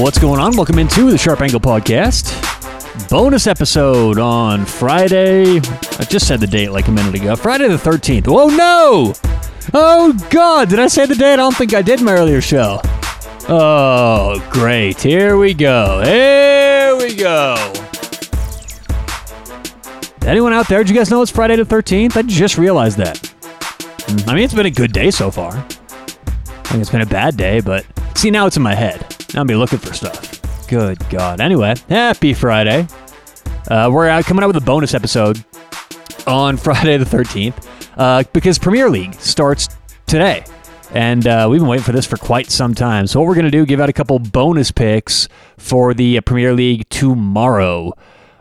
What's going on? Welcome into the Sharp Angle Podcast. Bonus episode on Friday. I just said the date like a minute ago. Friday the 13th. Oh no! Oh god, did I say the date? I don't think I did in my earlier show. Oh, great. Here we go. Here we go. Anyone out there, did you guys know it's Friday the 13th? I just realized that. I mean, it's been a good day so far. I think it's been a bad day, but see, now it's in my head. Now I'm be looking for stuff. Good God. Anyway, happy Friday. Uh, we're out, coming out with a bonus episode on Friday the 13th uh, because Premier League starts today. And uh, we've been waiting for this for quite some time. So, what we're going to do, give out a couple bonus picks for the Premier League tomorrow.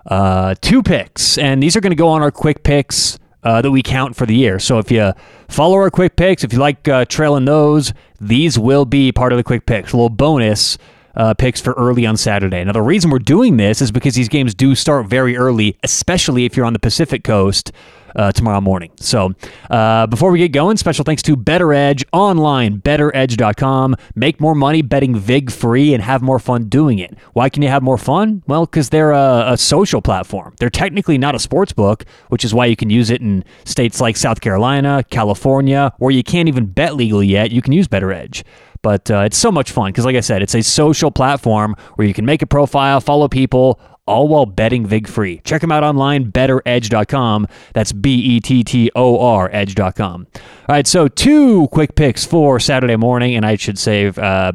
Uh, two picks. And these are going to go on our quick picks uh, that we count for the year. So if you follow our quick picks, if you like uh, trailing those, these will be part of the quick picks. A little bonus uh, picks for early on Saturday. Now, the reason we're doing this is because these games do start very early, especially if you're on the Pacific Coast uh, tomorrow morning. So uh, before we get going, special thanks to BettorEdge online, bettoredge.com. Make more money betting VIG free and have more fun doing it. Why can you have more fun? Well, because they're a, a, social platform. They're technically not a sports book, which is why you can use it in states like South Carolina, California, where you can't even bet legally yet. You can use BettorEdge. But uh, it's so much fun because, like I said, it's a social platform where you can make a profile, follow people, all while betting VIG free. Check them out online, bettoredge.com. That's B E T T O R edge.com. All right, so two quick picks for Saturday morning, and I should save uh,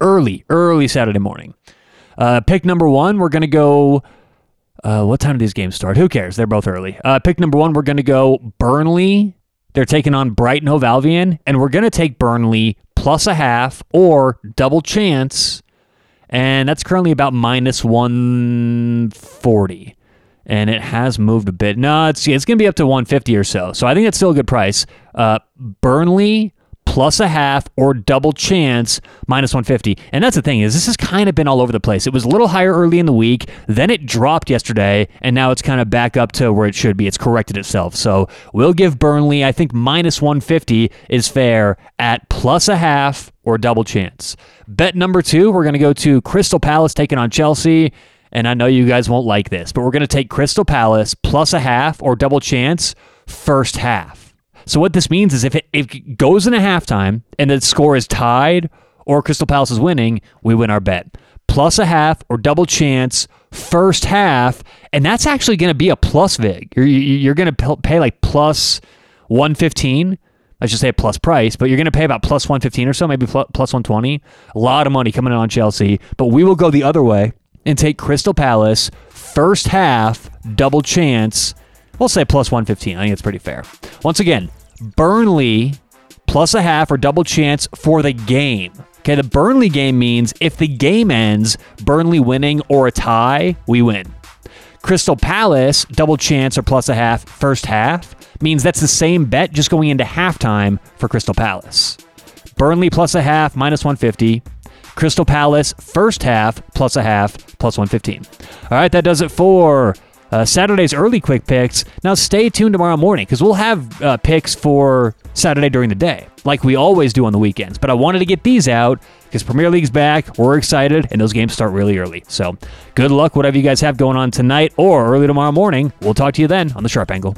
early, early Saturday morning. Uh, pick number one, we're going to go. Uh, what time do these games start? Who cares? They're both early. Uh, pick number one, we're going to go Burnley. They're taking on Brighton Hove Albion, and we're going to take Burnley plus a half or double chance and that's currently about minus 140 and it has moved a bit. No it's, it's going to be up to 150 or so. So i think that's still a good price. Uh, burnley plus a half or double chance minus 150 and that's the thing is this has kind of been all over the place. It was a little higher early in the week then it dropped yesterday and now it's kind of back up to where it should be. It's corrected itself. So we'll give burnley i think minus 150 is fair at plus a half or double chance. Bet number two we're going to go to crystal palace taking on chelsea. And i know you guys won't like this but we're going to take crystal palace plus a half or double chance first half so what this means is if it, if it goes in a halftime and the score is tied or Crystal Palace is winning, we win our bet. Plus a half or double chance first half, and that's actually going to be a plus vig. You're, you're going to pay like plus 115. I should say a plus price, but you're going to pay about plus 115 or so, maybe plus 120. A lot of money coming in on Chelsea, but we will go the other way and take Crystal Palace first half double chance. We'll say plus 115. I think it's pretty fair. Once again, Burnley plus a half or double chance for the game. Okay, the Burnley game means if the game ends, Burnley winning or a tie, we win. Crystal Palace, double chance or plus a half first half, means that's the same bet just going into halftime for Crystal Palace. Burnley plus a half, minus 150. Crystal Palace, first half, plus a half, plus 115. All right, that does it for uh, Saturday's early quick picks. Now stay tuned tomorrow morning because we'll have uh, picks for Saturday during the day, like we always do on the weekends. But I wanted to get these out because Premier League's back. We're excited, and those games start really early. So good luck, whatever you guys have going on tonight or early tomorrow morning. We'll talk to you then on the Sharp Angle.